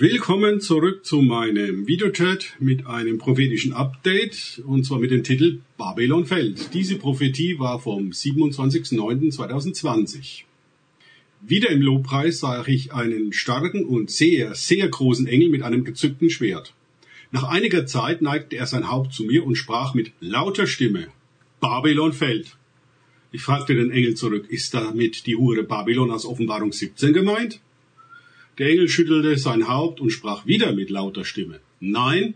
Willkommen zurück zu meinem Videochat mit einem prophetischen Update und zwar mit dem Titel Babylon fällt. Diese Prophetie war vom 27.09.2020. Wieder im Lobpreis sah ich einen starken und sehr, sehr großen Engel mit einem gezückten Schwert. Nach einiger Zeit neigte er sein Haupt zu mir und sprach mit lauter Stimme, Babylon fällt. Ich fragte den Engel zurück, ist damit die Hure Babylon aus Offenbarung 17 gemeint? Der Engel schüttelte sein Haupt und sprach wieder mit lauter Stimme, Nein,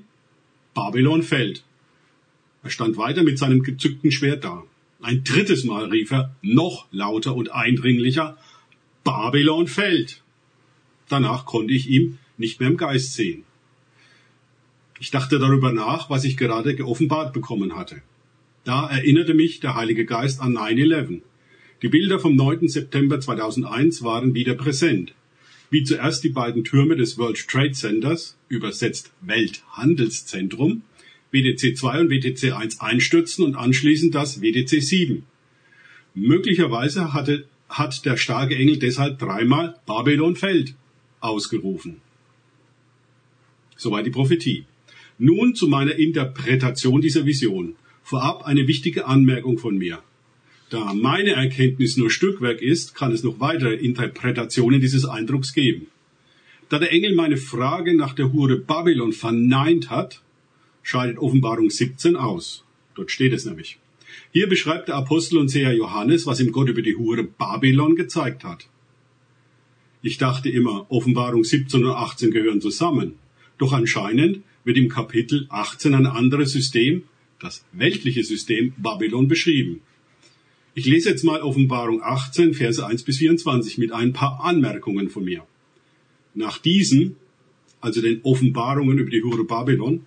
Babylon fällt. Er stand weiter mit seinem gezückten Schwert da. Ein drittes Mal rief er, noch lauter und eindringlicher, Babylon fällt. Danach konnte ich ihm nicht mehr im Geist sehen. Ich dachte darüber nach, was ich gerade geoffenbart bekommen hatte. Da erinnerte mich der Heilige Geist an 9-11. Die Bilder vom 9. September 2001 waren wieder präsent. Wie zuerst die beiden Türme des World Trade Centers, übersetzt Welthandelszentrum, WDC 2 und WTC 1 einstürzen und anschließend das WDC 7. Möglicherweise hatte, hat der starke Engel deshalb dreimal Babylon fällt ausgerufen. Soweit die Prophetie. Nun zu meiner Interpretation dieser Vision. Vorab eine wichtige Anmerkung von mir. Da meine Erkenntnis nur Stückwerk ist, kann es noch weitere Interpretationen dieses Eindrucks geben. Da der Engel meine Frage nach der Hure Babylon verneint hat, scheidet Offenbarung 17 aus. Dort steht es nämlich. Hier beschreibt der Apostel und Seher Johannes, was ihm Gott über die Hure Babylon gezeigt hat. Ich dachte immer, Offenbarung 17 und 18 gehören zusammen. Doch anscheinend wird im Kapitel 18 ein anderes System, das weltliche System Babylon beschrieben. Ich lese jetzt mal Offenbarung 18, Verse 1 bis 24 mit ein paar Anmerkungen von mir. Nach diesen, also den Offenbarungen über die Hure Babylon,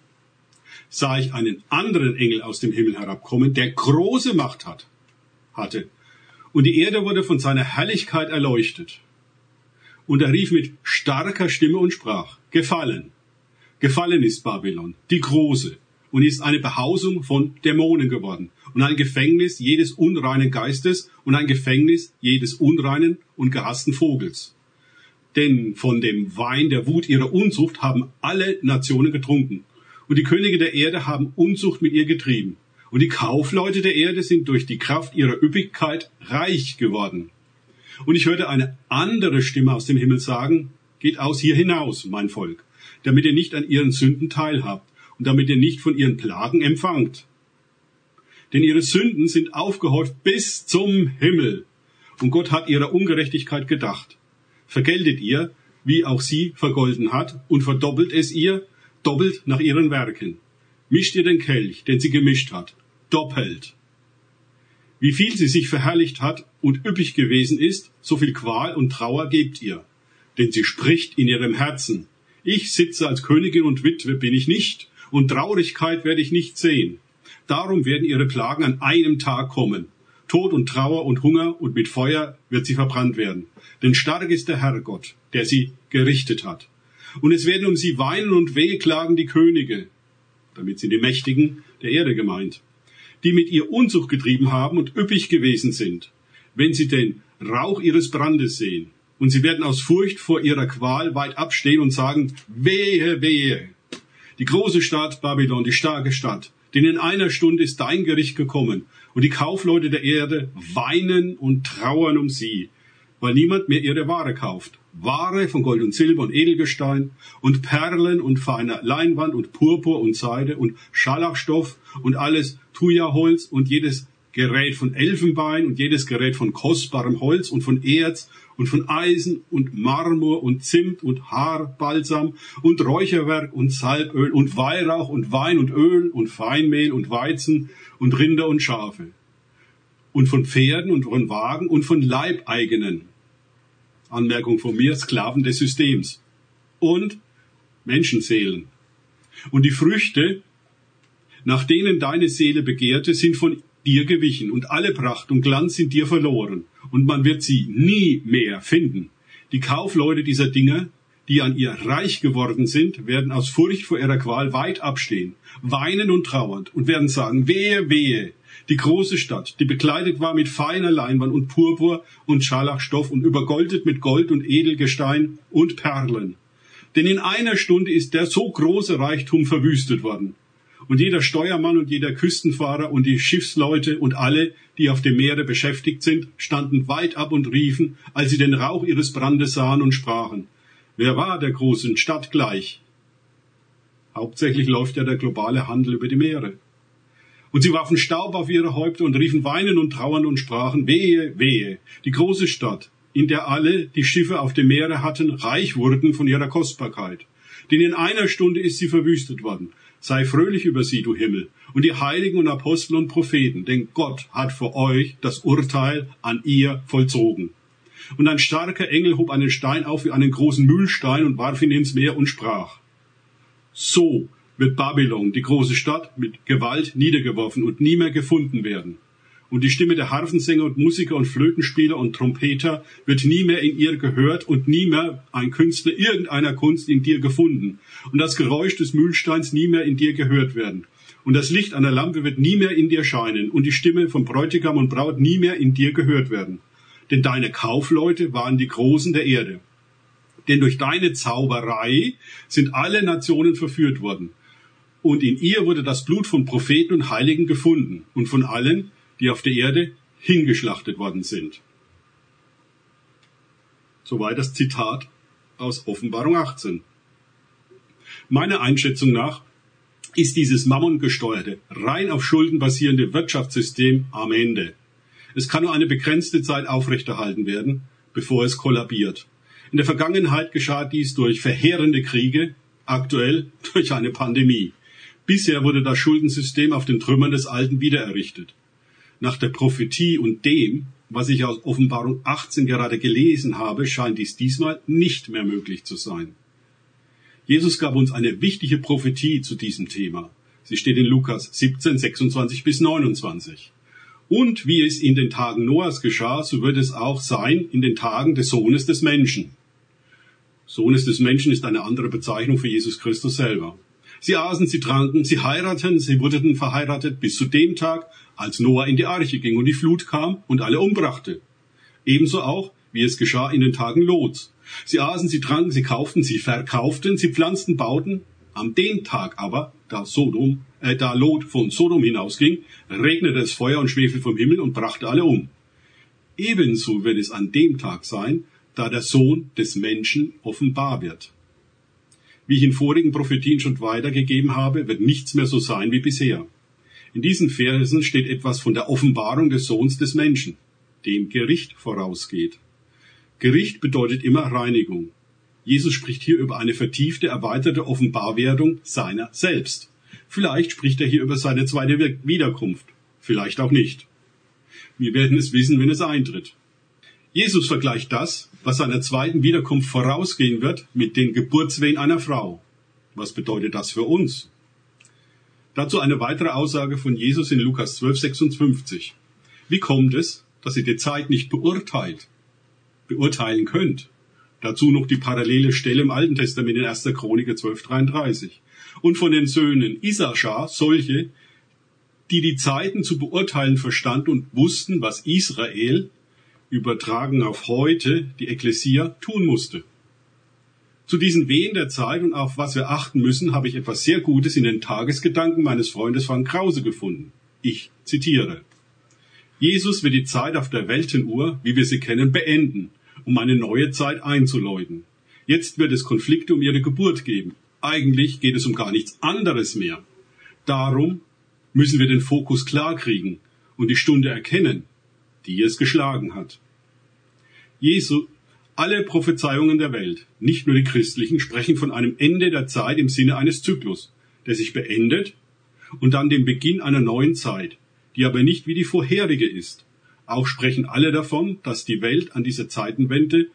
sah ich einen anderen Engel aus dem Himmel herabkommen, der große Macht hat, hatte. Und die Erde wurde von seiner Herrlichkeit erleuchtet. Und er rief mit starker Stimme und sprach, Gefallen, gefallen ist Babylon, die große, und ist eine Behausung von Dämonen geworden und ein Gefängnis jedes unreinen Geistes und ein Gefängnis jedes unreinen und gehassten Vogels. Denn von dem Wein der Wut ihrer Unzucht haben alle Nationen getrunken und die Könige der Erde haben Unzucht mit ihr getrieben und die Kaufleute der Erde sind durch die Kraft ihrer Üppigkeit reich geworden. Und ich hörte eine andere Stimme aus dem Himmel sagen, geht aus hier hinaus, mein Volk, damit ihr nicht an ihren Sünden teilhabt und damit ihr nicht von ihren Plagen empfangt. Denn ihre Sünden sind aufgehäuft bis zum Himmel. Und Gott hat ihrer Ungerechtigkeit gedacht. Vergeltet ihr, wie auch sie vergolden hat, und verdoppelt es ihr, doppelt nach ihren Werken. Mischt ihr den Kelch, den sie gemischt hat, doppelt. Wie viel sie sich verherrlicht hat und üppig gewesen ist, so viel Qual und Trauer gebt ihr. Denn sie spricht in ihrem Herzen. Ich sitze als Königin und Witwe bin ich nicht, und Traurigkeit werde ich nicht sehen. Darum werden ihre Plagen an einem Tag kommen. Tod und Trauer und Hunger und mit Feuer wird sie verbrannt werden. Denn stark ist der Herr Gott, der sie gerichtet hat. Und es werden um sie weinen und wehklagen die Könige. Damit sind die Mächtigen der Erde gemeint. Die mit ihr Unzucht getrieben haben und üppig gewesen sind. Wenn sie den Rauch ihres Brandes sehen. Und sie werden aus Furcht vor ihrer Qual weit abstehen und sagen, wehe, wehe, die große Stadt Babylon, die starke Stadt, denn in einer Stunde ist dein Gericht gekommen und die Kaufleute der Erde weinen und trauern um sie, weil niemand mehr ihre Ware kauft. Ware von Gold und Silber und Edelgestein und Perlen und feiner Leinwand und Purpur und Seide und Scharlachstoff und alles Thuja-Holz und jedes Gerät von Elfenbein und jedes Gerät von kostbarem Holz und von Erz und von Eisen und Marmor und Zimt und Haarbalsam und Räucherwerk und Salböl und Weihrauch und Wein und Öl und Feinmehl und Weizen und Rinder und Schafe und von Pferden und von Wagen und von Leibeigenen. Anmerkung von mir, Sklaven des Systems. Und Menschenseelen. Und die Früchte, nach denen deine Seele begehrte, sind von dir gewichen und alle Pracht und Glanz sind dir verloren und man wird sie nie mehr finden. Die Kaufleute dieser Dinge, die an ihr reich geworden sind, werden aus Furcht vor ihrer Qual weit abstehen, weinen und trauernd und werden sagen, wehe, wehe, die große Stadt, die bekleidet war mit feiner Leinwand und Purpur und Scharlachstoff und übergoldet mit Gold und Edelgestein und Perlen. Denn in einer Stunde ist der so große Reichtum verwüstet worden. Und jeder Steuermann und jeder Küstenfahrer und die Schiffsleute und alle, die auf dem Meere beschäftigt sind, standen weit ab und riefen, als sie den Rauch ihres Brandes sahen und sprachen. Wer war der großen Stadt gleich? Hauptsächlich läuft ja der globale Handel über die Meere. Und sie warfen Staub auf ihre Häupter und riefen weinen und trauern und sprachen, wehe, wehe, die große Stadt, in der alle, die Schiffe auf dem Meere hatten, reich wurden von ihrer Kostbarkeit. Denn in einer Stunde ist sie verwüstet worden. Sei fröhlich über sie, du Himmel, und die Heiligen und Apostel und Propheten, denn Gott hat für euch das Urteil an ihr vollzogen. Und ein starker Engel hob einen Stein auf wie einen großen Mühlstein und warf ihn ins Meer und sprach, so wird Babylon, die große Stadt, mit Gewalt niedergeworfen und nie mehr gefunden werden. Und die Stimme der Harfensänger und Musiker und Flötenspieler und Trompeter wird nie mehr in ihr gehört und nie mehr ein Künstler irgendeiner Kunst in dir gefunden. Und das Geräusch des Mühlsteins nie mehr in dir gehört werden. Und das Licht einer Lampe wird nie mehr in dir scheinen und die Stimme von Bräutigam und Braut nie mehr in dir gehört werden. Denn deine Kaufleute waren die Großen der Erde. Denn durch deine Zauberei sind alle Nationen verführt worden und in ihr wurde das Blut von Propheten und Heiligen gefunden und von allen, die auf der Erde hingeschlachtet worden sind. Soweit das Zitat aus Offenbarung 18. Meiner Einschätzung nach ist dieses mammongesteuerte, rein auf Schulden basierende Wirtschaftssystem am Ende. Es kann nur eine begrenzte Zeit aufrechterhalten werden, bevor es kollabiert. In der Vergangenheit geschah dies durch verheerende Kriege, aktuell durch eine Pandemie. Bisher wurde das Schuldensystem auf den Trümmern des Alten wiedererrichtet. Nach der Prophetie und dem, was ich aus Offenbarung 18 gerade gelesen habe, scheint dies diesmal nicht mehr möglich zu sein. Jesus gab uns eine wichtige Prophetie zu diesem Thema. Sie steht in Lukas 17, 26 bis 29. Und wie es in den Tagen Noahs geschah, so wird es auch sein in den Tagen des Sohnes des Menschen. Sohnes des Menschen ist eine andere Bezeichnung für Jesus Christus selber. Sie aßen, sie tranken, sie heirateten, sie wurden verheiratet bis zu dem Tag, als Noah in die Arche ging und die Flut kam und alle umbrachte. Ebenso auch, wie es geschah in den Tagen Lots. Sie aßen, sie tranken, sie kauften, sie verkauften, sie pflanzten, bauten. Am den Tag aber, da Sodom, äh, da Lot von Sodom hinausging, regnete es Feuer und Schwefel vom Himmel und brachte alle um. Ebenso wird es an dem Tag sein, da der Sohn des Menschen offenbar wird. Wie ich in vorigen Prophetien schon weitergegeben habe, wird nichts mehr so sein wie bisher. In diesen Versen steht etwas von der Offenbarung des Sohns des Menschen, dem Gericht vorausgeht. Gericht bedeutet immer Reinigung. Jesus spricht hier über eine vertiefte, erweiterte Offenbarwerdung seiner selbst. Vielleicht spricht er hier über seine zweite Wiederkunft, vielleicht auch nicht. Wir werden es wissen, wenn es eintritt. Jesus vergleicht das, was seiner zweiten Wiederkunft vorausgehen wird, mit den Geburtswehen einer Frau. Was bedeutet das für uns? Dazu eine weitere Aussage von Jesus in Lukas 12, 56. Wie kommt es, dass ihr die Zeit nicht beurteilt, beurteilen könnt? Dazu noch die parallele Stelle im Alten Testament in 1. Chroniker 12, 33. Und von den Söhnen Isaschar solche, die die Zeiten zu beurteilen verstanden und wussten, was Israel, übertragen auf heute die Ekklesia tun musste. Zu diesen Wehen der Zeit und auf was wir achten müssen, habe ich etwas sehr Gutes in den Tagesgedanken meines Freundes Frank Krause gefunden. Ich zitiere. Jesus wird die Zeit auf der Weltenuhr, wie wir sie kennen, beenden, um eine neue Zeit einzuläuten. Jetzt wird es Konflikte um ihre Geburt geben. Eigentlich geht es um gar nichts anderes mehr. Darum müssen wir den Fokus klar kriegen und die Stunde erkennen, die es geschlagen hat. Jesu, alle Prophezeiungen der Welt, nicht nur die christlichen, sprechen von einem Ende der Zeit im Sinne eines Zyklus, der sich beendet und dann dem Beginn einer neuen Zeit, die aber nicht wie die vorherige ist. Auch sprechen alle davon, dass die Welt an dieser Zeitenwende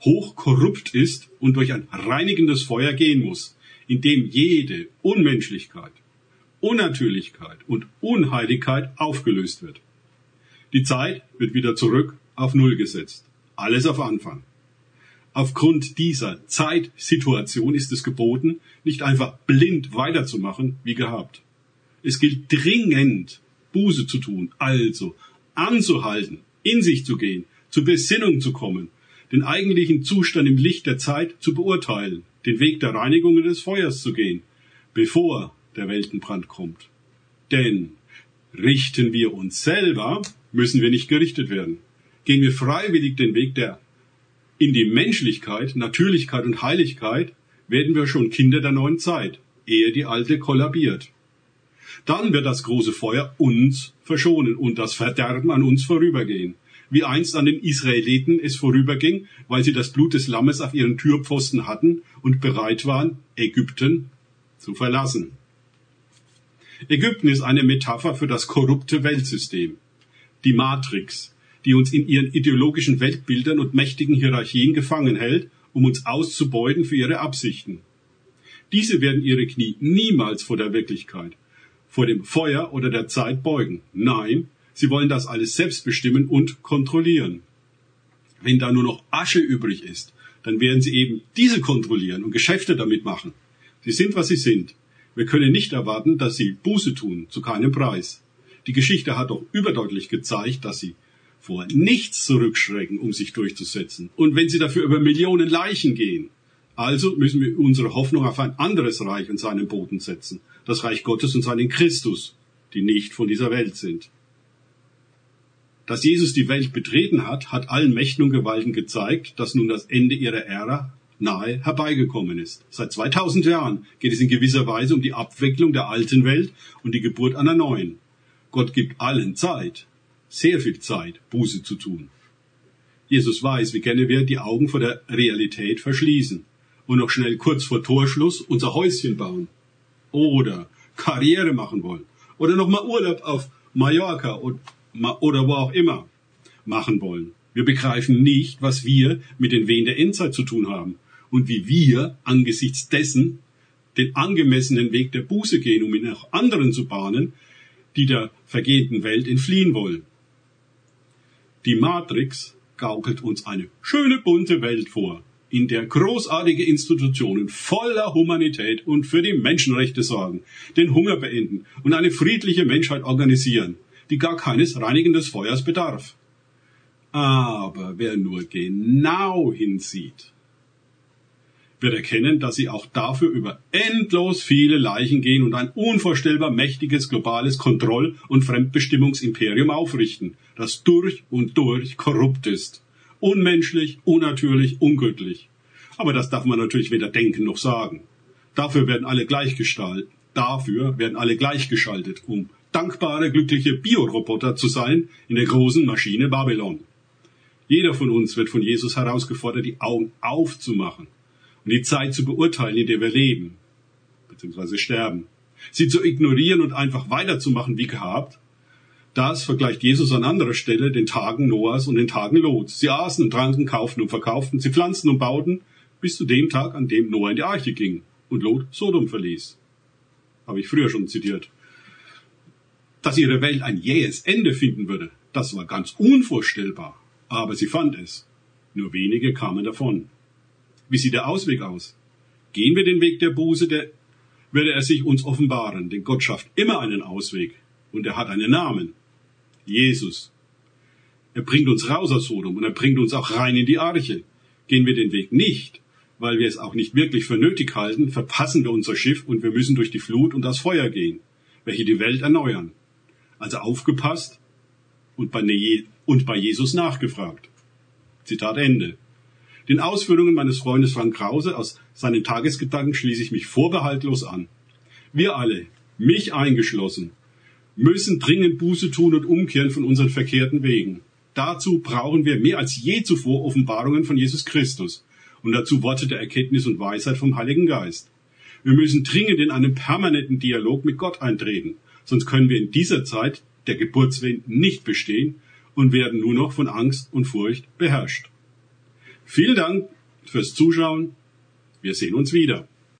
hoch korrupt ist und durch ein reinigendes Feuer gehen muss, in dem jede Unmenschlichkeit, Unnatürlichkeit und Unheiligkeit aufgelöst wird. Die Zeit wird wieder zurück auf Null gesetzt. Alles auf Anfang. Aufgrund dieser Zeitsituation ist es geboten, nicht einfach blind weiterzumachen wie gehabt. Es gilt dringend, Buße zu tun, also anzuhalten, in sich zu gehen, zur Besinnung zu kommen, den eigentlichen Zustand im Licht der Zeit zu beurteilen, den Weg der Reinigung und des Feuers zu gehen, bevor der Weltenbrand kommt. Denn richten wir uns selber, müssen wir nicht gerichtet werden. Gehen wir freiwillig den Weg der in die Menschlichkeit, Natürlichkeit und Heiligkeit, werden wir schon Kinder der neuen Zeit, ehe die alte kollabiert. Dann wird das große Feuer uns verschonen und das Verderben an uns vorübergehen, wie einst an den Israeliten es vorüberging, weil sie das Blut des Lammes auf ihren Türpfosten hatten und bereit waren, Ägypten zu verlassen. Ägypten ist eine Metapher für das korrupte Weltsystem, die Matrix, die uns in ihren ideologischen Weltbildern und mächtigen Hierarchien gefangen hält, um uns auszubeuten für ihre Absichten. Diese werden ihre Knie niemals vor der Wirklichkeit, vor dem Feuer oder der Zeit beugen. Nein, sie wollen das alles selbst bestimmen und kontrollieren. Wenn da nur noch Asche übrig ist, dann werden sie eben diese kontrollieren und Geschäfte damit machen. Sie sind, was sie sind. Wir können nicht erwarten, dass sie Buße tun, zu keinem Preis. Die Geschichte hat doch überdeutlich gezeigt, dass sie vor nichts zurückschrecken, um sich durchzusetzen. Und wenn sie dafür über Millionen Leichen gehen, also müssen wir unsere Hoffnung auf ein anderes Reich und seinen Boden setzen. Das Reich Gottes und seinen Christus, die nicht von dieser Welt sind. Dass Jesus die Welt betreten hat, hat allen Mächten und Gewalten gezeigt, dass nun das Ende ihrer Ära nahe herbeigekommen ist. Seit 2000 Jahren geht es in gewisser Weise um die Abwicklung der alten Welt und die Geburt einer neuen. Gott gibt allen Zeit, sehr viel Zeit, Buße zu tun. Jesus weiß, wie gerne wir die Augen vor der Realität verschließen und noch schnell kurz vor Torschluss unser Häuschen bauen. Oder Karriere machen wollen. Oder nochmal Urlaub auf Mallorca oder wo auch immer machen wollen. Wir begreifen nicht, was wir mit den Wehen der Endzeit zu tun haben und wie wir angesichts dessen den angemessenen Weg der Buße gehen, um ihn auch anderen zu bahnen, die der vergehenden Welt entfliehen wollen. Die Matrix gaukelt uns eine schöne bunte Welt vor, in der großartige Institutionen voller Humanität und für die Menschenrechte sorgen, den Hunger beenden und eine friedliche Menschheit organisieren, die gar keines reinigendes Feuers bedarf. Aber wer nur genau hinsieht, wird erkennen, dass sie auch dafür über endlos viele Leichen gehen und ein unvorstellbar mächtiges globales Kontroll- und Fremdbestimmungsimperium aufrichten, das durch und durch korrupt ist. Unmenschlich, unnatürlich, ungöttlich. Aber das darf man natürlich weder denken noch sagen. Dafür werden alle gleichgestaltet. Dafür werden alle gleichgeschaltet, um dankbare, glückliche Bioroboter zu sein in der großen Maschine Babylon. Jeder von uns wird von Jesus herausgefordert, die Augen aufzumachen und die Zeit zu beurteilen, in der wir leben, beziehungsweise sterben. Sie zu ignorieren und einfach weiterzumachen wie gehabt, das vergleicht Jesus an anderer Stelle den Tagen Noahs und den Tagen Lots. Sie aßen und tranken, kauften und verkauften, sie pflanzten und bauten, bis zu dem Tag, an dem Noah in die Arche ging und Lot Sodom verließ. Habe ich früher schon zitiert. Dass ihre Welt ein jähes Ende finden würde, das war ganz unvorstellbar. Aber sie fand es. Nur wenige kamen davon. Wie sieht der Ausweg aus? Gehen wir den Weg der Buße, der würde er sich uns offenbaren, denn Gott schafft immer einen Ausweg und er hat einen Namen. Jesus. Er bringt uns raus aus Sodom und er bringt uns auch rein in die Arche. Gehen wir den Weg nicht, weil wir es auch nicht wirklich für nötig halten, verpassen wir unser Schiff und wir müssen durch die Flut und das Feuer gehen, welche die Welt erneuern. Also aufgepasst und bei, ne und bei Jesus nachgefragt. Zitat Ende. Den Ausführungen meines Freundes Frank Krause aus seinen Tagesgedanken schließe ich mich vorbehaltlos an. Wir alle, mich eingeschlossen, müssen dringend Buße tun und umkehren von unseren verkehrten Wegen. Dazu brauchen wir mehr als je zuvor Offenbarungen von Jesus Christus und dazu Worte der Erkenntnis und Weisheit vom Heiligen Geist. Wir müssen dringend in einen permanenten Dialog mit Gott eintreten, sonst können wir in dieser Zeit der Geburtswehen nicht bestehen und werden nur noch von Angst und Furcht beherrscht. Vielen Dank fürs Zuschauen. Wir sehen uns wieder.